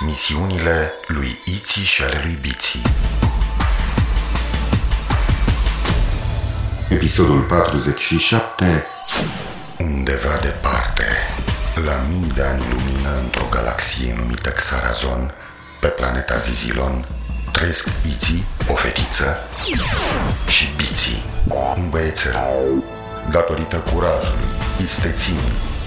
Misiunile lui Iții și ale lui Biții Episodul 47 Undeva departe, la mii de ani lumină într-o galaxie numită Xarazon, pe planeta Zizilon, trăiesc Iții, o fetiță, și Biții, un băiețel. Datorită curajului, isteții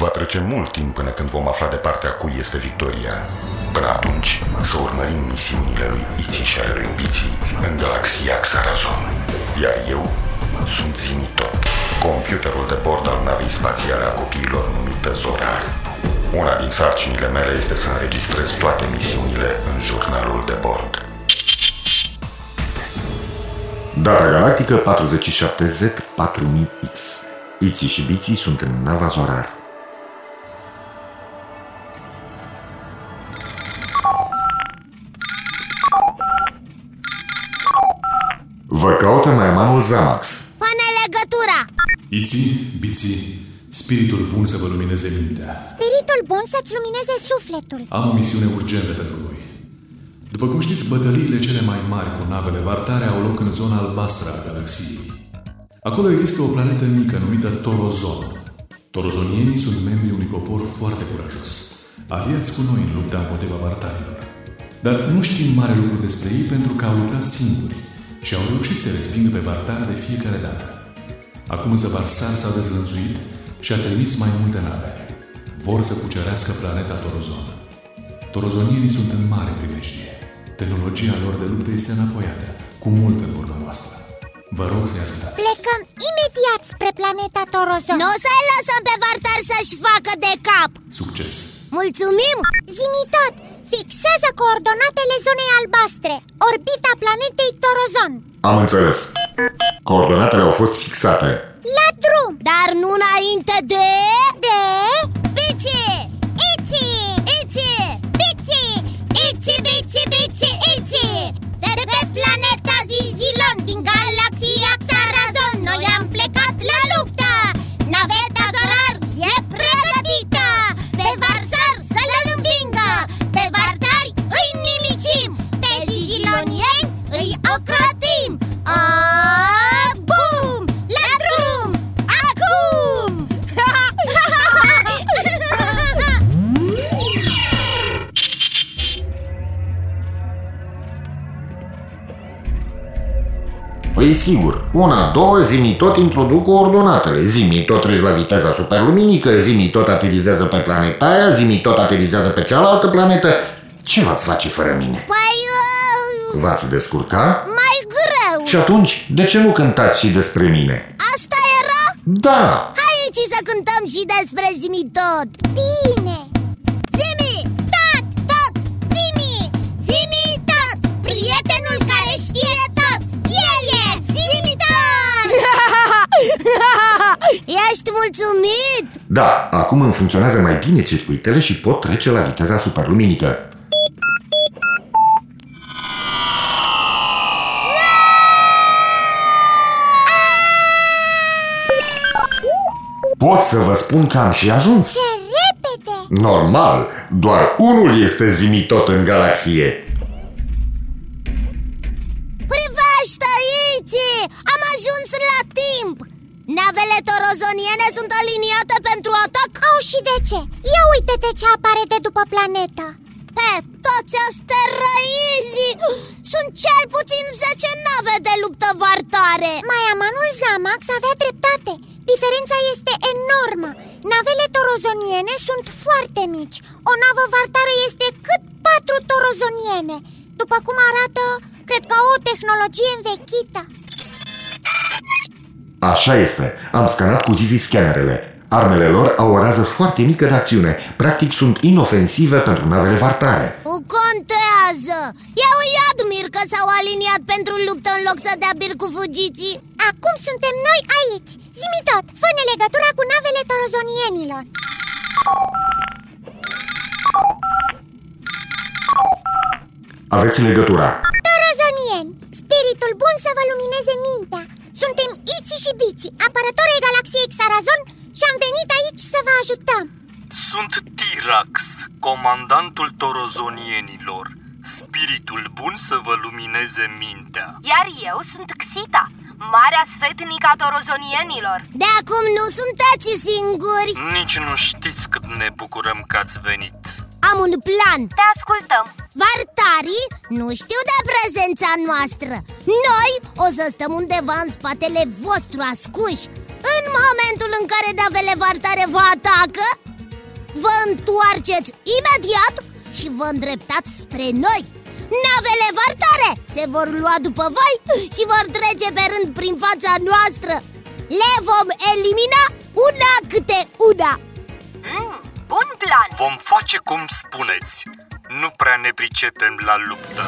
Va trece mult timp până când vom afla de partea cui este victoria. Până atunci, să urmărim misiunile lui Iții și ale lui Biții în galaxia Xarazon. Iar eu sunt Zimitot, computerul de bord al navei spațiale a copiilor numită Zorar. Una din sarcinile mele este să înregistrez toate misiunile în jurnalul de bord. Data galactică 47Z4000X. Iții și Biții sunt în nava Zorar. Vă caută maiamanul Zamax. Pune legătura! Iții, biții, spiritul bun să vă lumineze mintea. Spiritul bun să-ți lumineze sufletul. Am o misiune urgentă pentru voi. După cum știți, bătăliile cele mai mari cu navele vartare au loc în zona albastră a galaxiei. Acolo există o planetă mică numită Torozon. Torozonienii sunt membrii unui popor foarte curajos, aliați cu noi în lupta împotriva vartarilor. Dar nu știm mare lucru despre ei pentru că au luptat singuri și au reușit să respingă pe vartar de fiecare dată. Acum însă Varsar s-a dezlănțuit și a trimis mai multe nave. Vor să cucerească planeta Torozon. Torozonienii sunt în mare primejdie. Tehnologia lor de luptă este înapoiată, cu mult în urma noastră. Vă rog să-i ajutați. Plecăm imediat spre planeta Torozon. Nu o să-i lăsăm pe Vartar să-și facă de cap! Succes! Mulțumim! Zimi tot! Fixează coordonatele zonei albastre, orbita planetei Torozon. Am înțeles. Coordonatele au fost fixate. La drum! Dar nu înainte de... De... Bici! Sigur, una, două, zimi tot introduc coordonatele Zimi tot treci la viteza superluminică Zimi tot aterizează pe planeta aia Zimi tot aterizează pe cealaltă planetă Ce v-ați face fără mine? Păi, uh, V-ați descurca? mai greu! Și atunci, de ce nu cântați și despre mine? Asta era? Da! Hai aici să cântăm și despre Zimi tot! Bine! Mulțumit? Da, acum îmi funcționează mai bine circuitele și pot trece la viteza superluminică Pot să vă spun că am și ajuns Ce repede! Normal, doar unul este zimitot în galaxie și de ce? Ia uite-te ce apare de după planetă. Pe toți asteroizii sunt cel puțin 10 nave de luptă vartare! Maiamanul Zamax avea dreptate. Diferența este enormă. Navele torozoniene sunt foarte mici. O navă vartară este cât patru torozoniene. După cum arată, cred că o tehnologie învechită. Așa este, am scanat cu zizi scanerele Armele lor au o rază foarte mică de acțiune. Practic sunt inofensive pentru navele vartare. Nu contează! Eu îi admir că că s-au aliniat pentru luptă în loc să dea bir cu fugiții? Acum suntem noi aici. Zimi tot, fă legătura cu navele torozonienilor. Aveți legătura. Torozonieni, spiritul bun să vă lumineze mintea. Suntem Iți și Biți, apărătorii galaxiei Xarazon Și am venit aici să vă ajutăm. Sunt Tirax, comandantul torozonienilor. Spiritul bun să vă lumineze mintea. Iar eu sunt Xita, marea sfetnică a torozonienilor. De acum nu sunteți singuri. Nici nu știți cât ne bucurăm că ați venit. Am un plan. Te ascultăm. Vartarii nu știu de prezența noastră. Noi o să stăm undeva în spatele vostru ascunși În momentul în care navele vartare vă atacă Vă întoarceți imediat și vă îndreptați spre noi. Navele vartare se vor lua după voi și vor trece pe rând prin fața noastră. Le vom elimina una câte una. Mm, Bun plan! Vom face cum spuneți. Nu prea ne pricepem la luptă.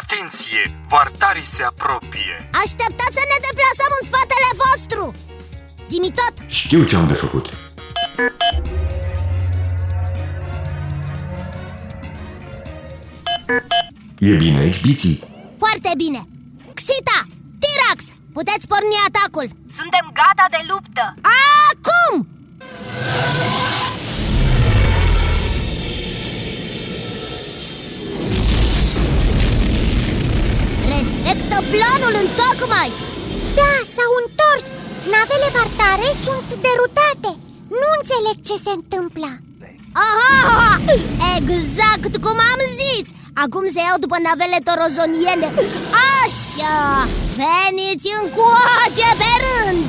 Atenție! Vartarii se apropie. Așteptați să ne deplasăm în spatele vostru Zimi tot! Știu ce am de făcut E bine aici, Biții? Foarte bine! Xita! Tirax! Puteți porni atacul! Suntem gata de luptă! Acum! Respectă planul în tocmai! Da, s-au întors Navele vartare sunt derutate Nu înțeleg ce se întâmplă Aha! Exact cum am zis! Acum se iau după navele torozoniene Așa! Veniți încoace pe rând!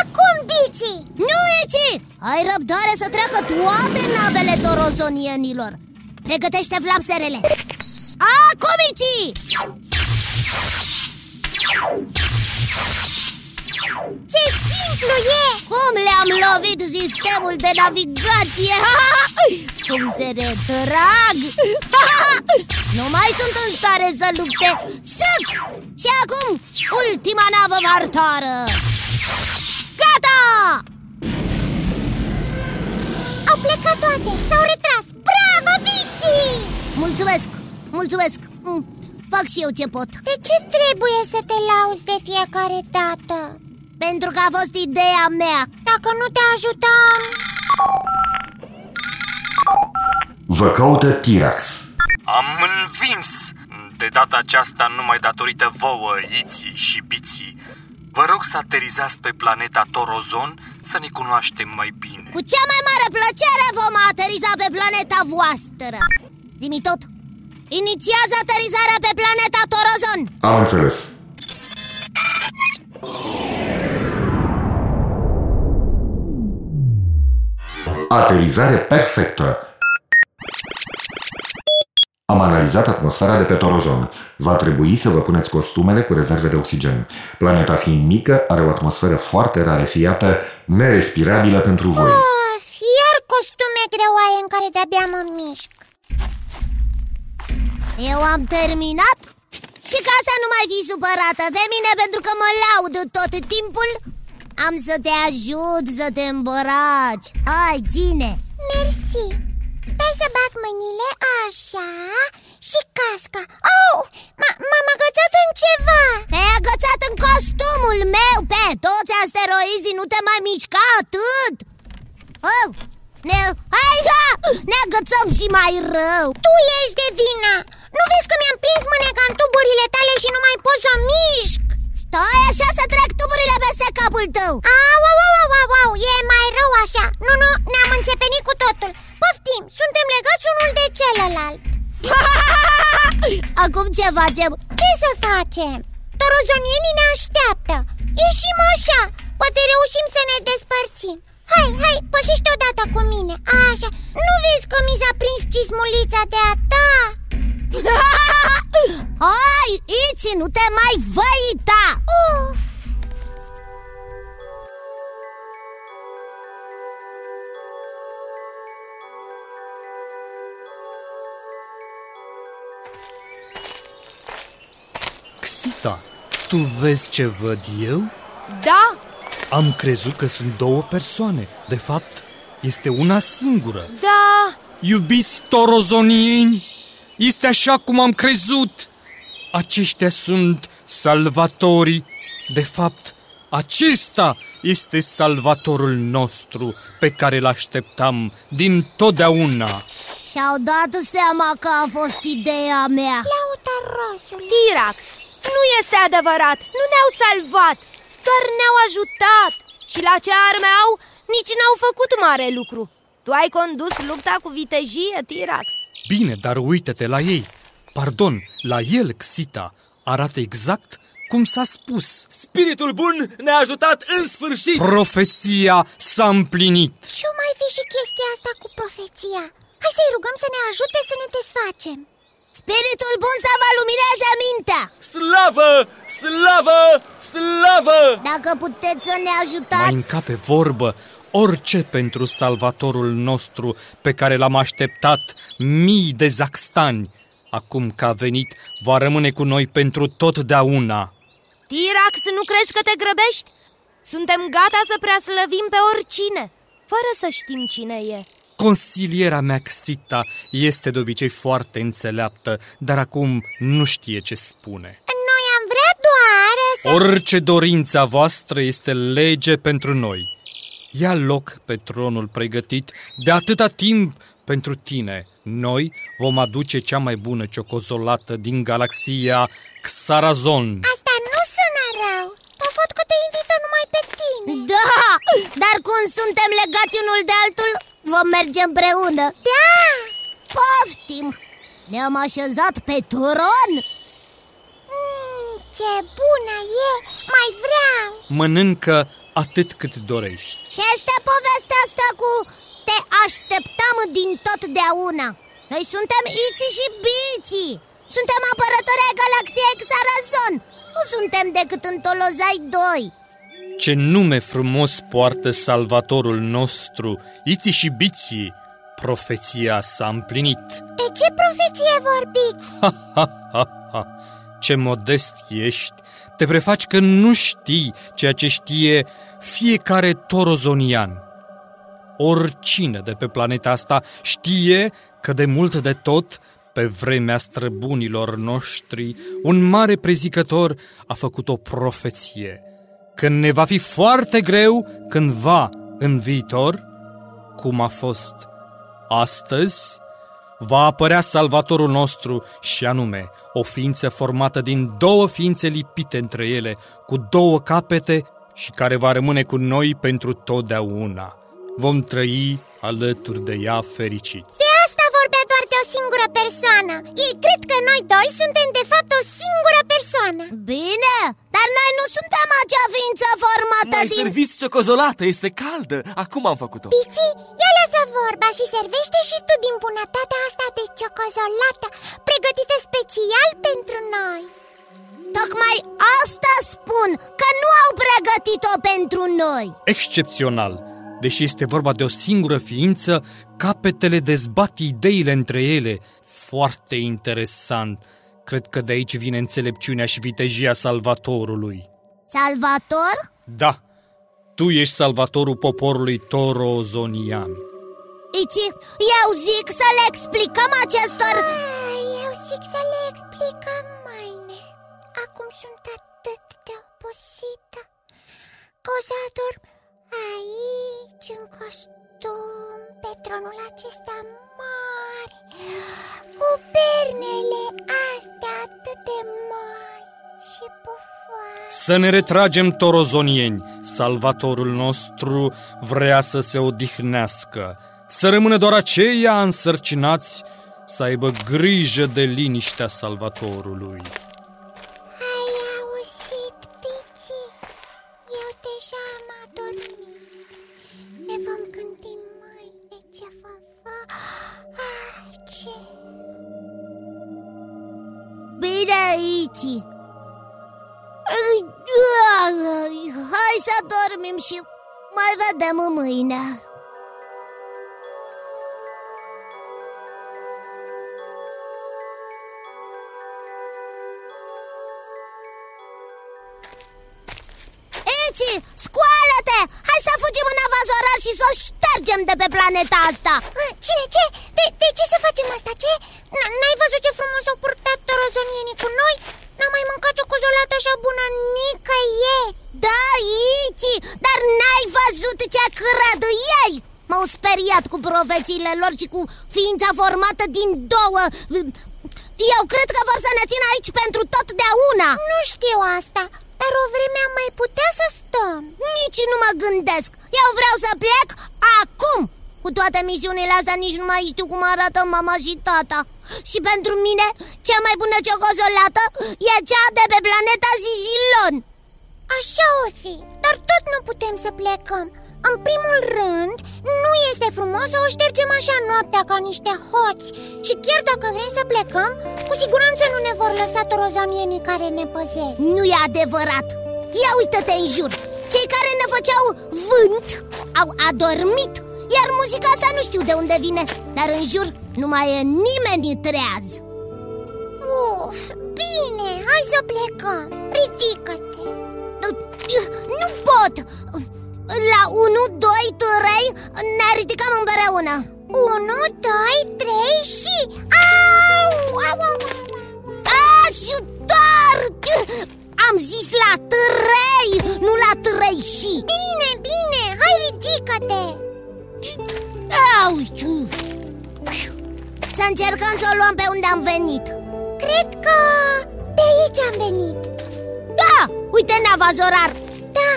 Acum, Biții! Nu, Iți! Ai răbdare să treacă toate navele torozonienilor Pregătește flapserele Acum, Iți! Ce simplu e! Cum le-am lovit sistemul de navigație! Cum se retrag! Nu mai sunt în stare să lupte! Săc! Și acum, ultima navă vartară! Gata! Au plecat toate, s-au retras! Bravo, Biții! Mulțumesc! Mulțumesc! Mm, Fac și eu ce pot De ce trebuie să te lauzi de fiecare dată? Pentru că a fost ideea mea. Dacă nu te ajutam... Vă caută Tirax Am învins! De data aceasta numai datorită vouă, Iții și Biții Vă rog să aterizați pe planeta Torozon să ne cunoaștem mai bine. Cu cea mai mare plăcere vom ateriza pe planeta voastră. Zimi tot. Inițiază aterizarea pe planeta Torozon. Am înțeles Aterizare perfectă Am analizat atmosfera de pe Torozon. Va trebui să vă puneți costumele cu rezerve de oxigen. Planeta fiind mică, are o atmosferă foarte rarefiată, nerespirabilă pentru voi. Of, iar costume greoaie în care de-abia mă mișc Eu am terminat și ca să nu mai fii supărată pe mine pentru că mă laud tot timpul Am să te ajut să te îmbraci Hai, ține. Mersi. Stai să bag mâinile așa și casca Oh, m-am agățat în ceva. Te-ai agățat în costumul meu Pe toți asteroizii nu te mai mișca atât. Oh, ne, hai, ha, ne agățăm și mai rău. Tu ești de vină. Nu vezi că mi-am prins mâneca în tuburile tale și nu mai pot să o mișc? Stai așa să trec tuburile peste capul tău Au, au, au, au, au, e mai rău așa Nu, nu, ne-am înțepenit cu totul Poftim, suntem legați unul de celălalt Acum ce facem? Ce să facem? Torozonienii ne așteaptă Ieșim așa, poate reușim să ne despărțim Hai, hai, pășește odată cu mine Așa, nu vezi că mi s-a prins cismulița de a ta? Hai, Iți, nu te mai văita! Uf! Xita, tu vezi ce văd eu? Da, Am crezut că sunt două persoane. De fapt, este una singură. da, Iubiți torozonieni, este așa cum am crezut. Aceștia sunt salvatorii. De fapt, acesta este salvatorul nostru pe care îl așteptam din totdeauna. Și-au dat seama că a fost ideea mea Lauta rosului Tirax, nu este adevărat, nu ne-au salvat, doar ne-au ajutat Și la ce arme au, nici n-au făcut mare lucru Tu ai condus lupta cu vitejie, Tirax Bine, dar uită-te la ei. Pardon, la el, Xita, arată exact cum s-a spus. Spiritul bun ne-a ajutat în sfârșit! Profeția s-a împlinit. Ce mai fi și chestia asta cu profeția? Hai să-i rugăm să ne ajute să ne desfacem Spiritul bun să vă lumineze mintea Slavă! Slavă! Slavă! Dacă puteți să ne Mai ajutați încape vorbă orice pentru salvatorul nostru pe care l-am așteptat mii de zaxtani. Acum că a venit, va rămâne cu noi pentru totdeauna. Tirax, nu crezi că te grăbești? Suntem gata să preaslăvim pe oricine Fără să știm cine e Consiliera mea, Xita, este de obicei foarte înțeleaptă, dar acum nu știe ce spune. Noi am vrea doar să... Orice dorința voastră este lege pentru noi. Ia loc pe tronul pregătit de atâta timp pentru tine. Noi vom aduce cea mai bună ciocozolată din galaxia Xarazon. Asta nu sună rău Dar văd că te invită numai pe tine Da, dar cum suntem legați unul de altul, vom merge împreună. Da, Poftim! Ne-am așezat pe tron mm, ce bună e, mai vreau! Mănâncă atât cât dorești. Ce este povestea asta cu te așteptam din totdeauna? Noi suntem Iți și Biți Suntem apărători ai galaxiei Xarazon Nu suntem decât în Tolozai 2 Ce nume frumos poartă salvatorul nostru, Iți și Biții. Profeția s-a împlinit. De ce profeție vorbiți? Ha, ha, ha, ha. Ce modest ești! Te prefaci că nu știi ceea ce știe fiecare torozonian. Oricine de pe planeta asta știe că de mult de tot, pe vremea străbunilor noștri, un mare prezicător a făcut o profeție. Când ne va fi foarte greu, cândva în viitor, cum a fost astăzi, va apărea salvatorul nostru și anume o ființă formată din două ființe lipite între ele, cu două capete și care va rămâne cu noi pentru totdeauna. Vom trăi alături de ea fericiți. De singură persoană Ei cred că noi doi suntem de fapt o singură persoană Bine, dar noi nu suntem acea ființă formată Mai din... serviți ciocolată, este caldă! Acum am făcut-o! Piții, ia lasă vorba și servește și tu din bunătatea asta de ciocozolată Pregătită special pentru noi Tocmai asta spun, că nu au pregătit-o pentru noi Excepțional! Deși este vorba de o singură ființă, capetele dezbat ideile între ele. Foarte interesant. Cred că de aici vine înțelepciunea și vitejia salvatorului. Salvator? Da, tu ești salvatorul poporului torozonian. Iți, eu zic să le explicăm acestor... Ai, Eu zic să le explicăm mâine Acum sunt atât de obosită Că o să adorm aici, în costum, pe tronul acesta mare Cu pernele astea atât de mari și pufoase Să ne retragem torozonieni. Salvatorul nostru vrea să se odihnească. Să rămână doar aceia însărcinați să aibă grijă de liniștea salvatorului. Iți Hai să dormim și mai vedem mâine Iți, scoală-te! Hai să fugim în avazorar și să o ștergem de pe planeta asta Cine? Ce? De, de ce să facem asta? Ce? N-ai văzut ce frumos au purtat torozonienii cu noi? N-am mai mâncat ciocolată așa bună nicăieri. Da, Iți, dar n-ai văzut ce cred ei? M-au speriat cu profețiile lor și cu ființa formată din două. Eu cred că vor să ne țină aici pentru totdeauna. Nu știu asta, dar o vreme am mai putea să stăm. Nici nu mă gândesc. Eu vreau să plec acum. Cu toate misiunile astea nici nu mai știu cum arată mama și tata Și pentru mine, cea mai bună ciocozolată e cea de pe planeta Zizilon. Așa o fi, dar tot nu putem să plecăm. În primul rând, nu este frumos să o ștergem așa noaptea ca niște hoți. Și chiar dacă vrem să plecăm, cu siguranță nu ne vor lăsa torozonienii care ne păzesc. Nu e adevărat! Ia uită-te în jur! Cei care ne făceau vânt au adormit Iar muzica asta nu știu de unde vine Dar în jur nu mai e nimeni treaz Uf, bine, hai să plecăm Ridică-te Nu pot! La 1, 2, 3 ne ridicăm împreună 1, 2, 3 și... Au! Au, au, au. Ajutor! Am zis la 3, nu la 3 și Bine, bine, hai ridică-te Au! Să încercăm să o luăm pe unde am venit. Cred că pe aici am venit. Da! Uite nava Zorar Da,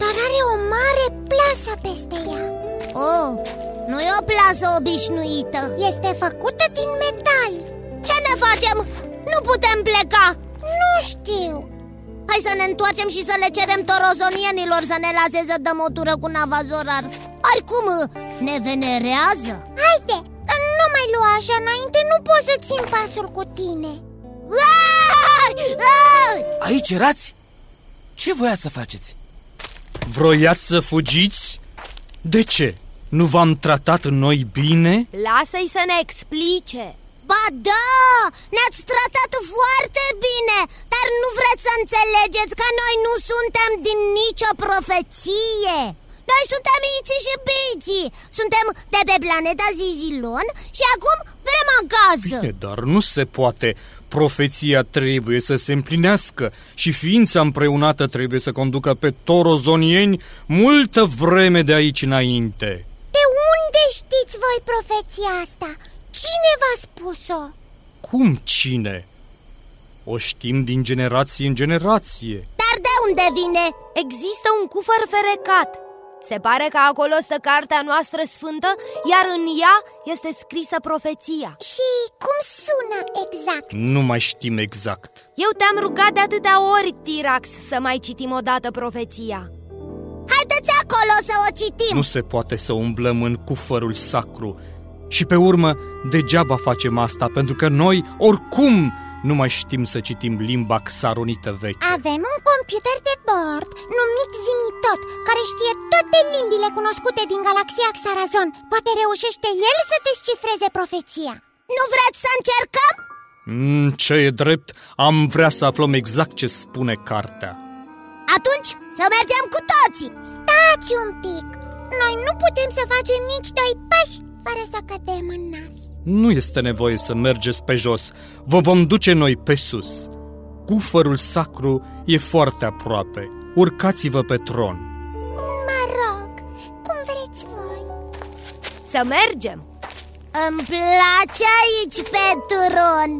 dar are o mare plasă peste ea. Oh, nu e o plasă obișnuită. Este făcută din metal. Ce ne facem? Nu putem pleca. Nu știu. Hai să ne întoarcem și să le cerem torozonienilor să ne lase să dăm o tură cu nava Zorar Oricum, ne venerează Haide, nu mai lua așa înainte, nu pot să țin pasul cu tine Aici erați? Ce voiați să faceți? Vroiați să fugiți? De ce? Nu v-am tratat noi bine? Lasă-i să ne explice Ba da, ne-ați tratat foarte bine Dar nu vreți să înțelegeți că noi nu suntem din nicio profeție Noi suntem Iții și Biții Suntem de pe planeta Zizilon și acum vrem acasă Bine, dar nu se poate Profeția trebuie să se împlinească și ființa împreunată trebuie să conducă pe torozonieni multă vreme de aici înainte. De unde știți voi profeția asta? Cine v-a spus-o? Cum cine? O știm din generație în generație. Dar de unde vine? Există un cufăr ferecat Se pare că acolo stă cartea noastră sfântă Iar în ea este scrisă profeția Și cum sună exact? Nu mai știm exact. Eu te-am rugat de atâtea ori, Tirax, să mai citim odată profeția Haideți acolo să o citim Nu se poate să umblăm în cufărul sacru. Și pe urmă, degeaba facem asta, pentru că noi, oricum, nu mai știm să citim limba xaronită veche. Avem un computer de bord numit Zimitot Care știe toate limbile cunoscute din galaxia Xarazon Poate reușește el să descifreze profeția Nu vreți să încercăm? Mm, ce e drept, am vrea să aflăm exact ce spune cartea. Atunci să mergem cu toții Stați un pic Noi nu putem să facem nici doi pași fără să cădem în nas Nu este nevoie să mergeți pe jos, vă vom duce noi pe sus. Cufărul sacru e foarte aproape, urcați-vă pe tron. Mă rog, cum vreți voi Să mergem! Îmi place aici pe tron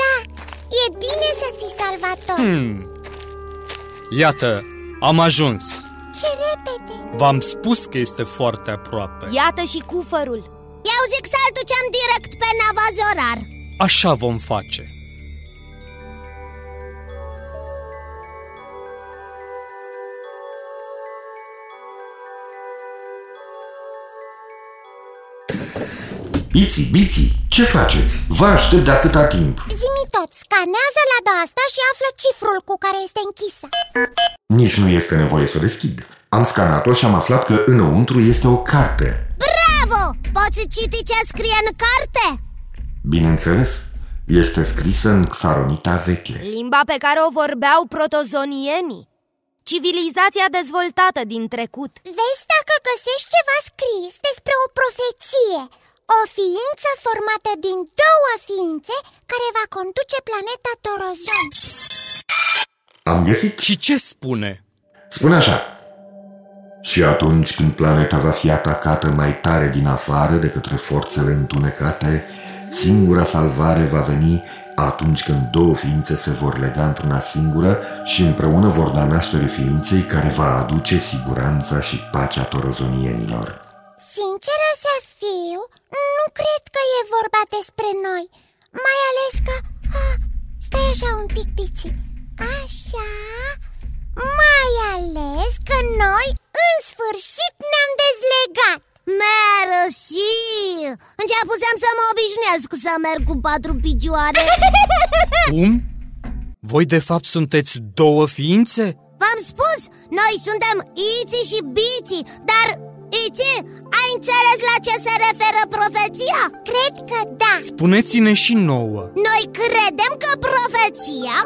Da, e bine să fii salvator Hmm. Iată, am ajuns. Ce repede V-am spus că este foarte aproape. Iată și cufărul Eu zic să-l ducem direct pe nava Zorar Așa vom face. Iți, biții, ce faceți? Vă aștept de atâta timp. Zimi tot, scanează la asta și află cifrul cu care este închisă. Nici nu este nevoie să o deschid. Am scanat-o și am aflat că înăuntru este o carte. Bravo! Poți citi ce scrie în carte? Bineînțeles, este scrisă în xaronita veche. Limba pe care o vorbeau protozonienii. Civilizația dezvoltată din trecut. Vezi dacă găsești ceva scris despre o profeție O ființă formată din două ființe care va conduce planeta Torozon Am găsit Și ce spune? Spune așa Și atunci când planeta va fi atacată mai tare din afară de către forțele întunecate Singura salvare va veni atunci când două ființe se vor lega într-una singură și împreună vor da naștere ființei care va aduce siguranța și pacea torozonienilor. Sinceră să fiu, nu cred că e vorba despre noi Mai ales că... Ah, stai așa un pic, Piți Așa... Mai ales că noi, în sfârșit, ne-am dezlegat Mersi! Începusem să mă obișnuiesc să merg cu patru picioare Cum? Voi de fapt sunteți două ființe? V-am spus, noi suntem Iți și Biți Dar, Iți, ai înțeles la ce se referă profeția? Cred că da. Spuneți-ne și nouă. Noi credem că profeția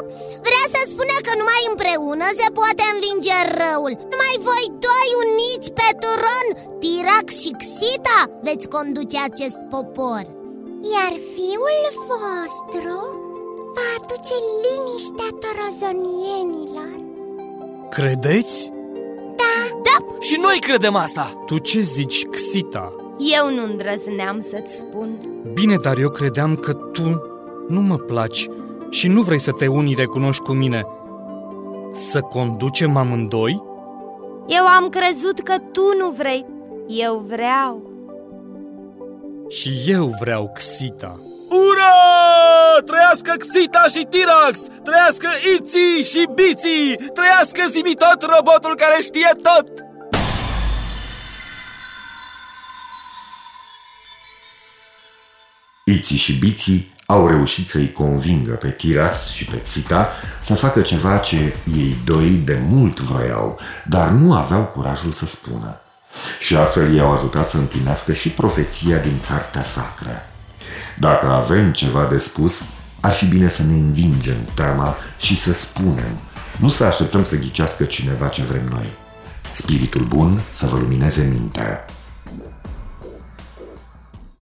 vrea să spună că numai împreună se poate învinge răul. Numai voi doi uniți pe turon, Tirac și Xita, veți conduce acest popor. Iar fiul vostru va aduce liniștea torozonienilor. Credeți? Da, Și noi credem asta Tu ce zici, Xita? Eu nu îndrăzneam să-ți spun Bine, dar eu credeam că tu nu mă placi și nu vrei să te unii recunoști cu mine Să conducem amândoi? Eu am crezut că tu nu vrei Eu vreau Și eu vreau Xita Ura! Trăiască Xita și Tirax! Trăiască Iții și Biții! Trăiască Zimitot, robotul care știe tot! Iții și Biții au reușit să-i convingă pe Tirax și pe Xita să facă ceva ce ei doi de mult vroiau, dar nu aveau curajul să spună. Și astfel i-au ajutat să împlinească și profeția din Cartea Sacră. Dacă avem ceva de spus, ar fi bine să ne învingem teama și să spunem, nu să așteptăm să ghicească cineva ce vrem noi. Spiritul bun să vă lumineze mintea.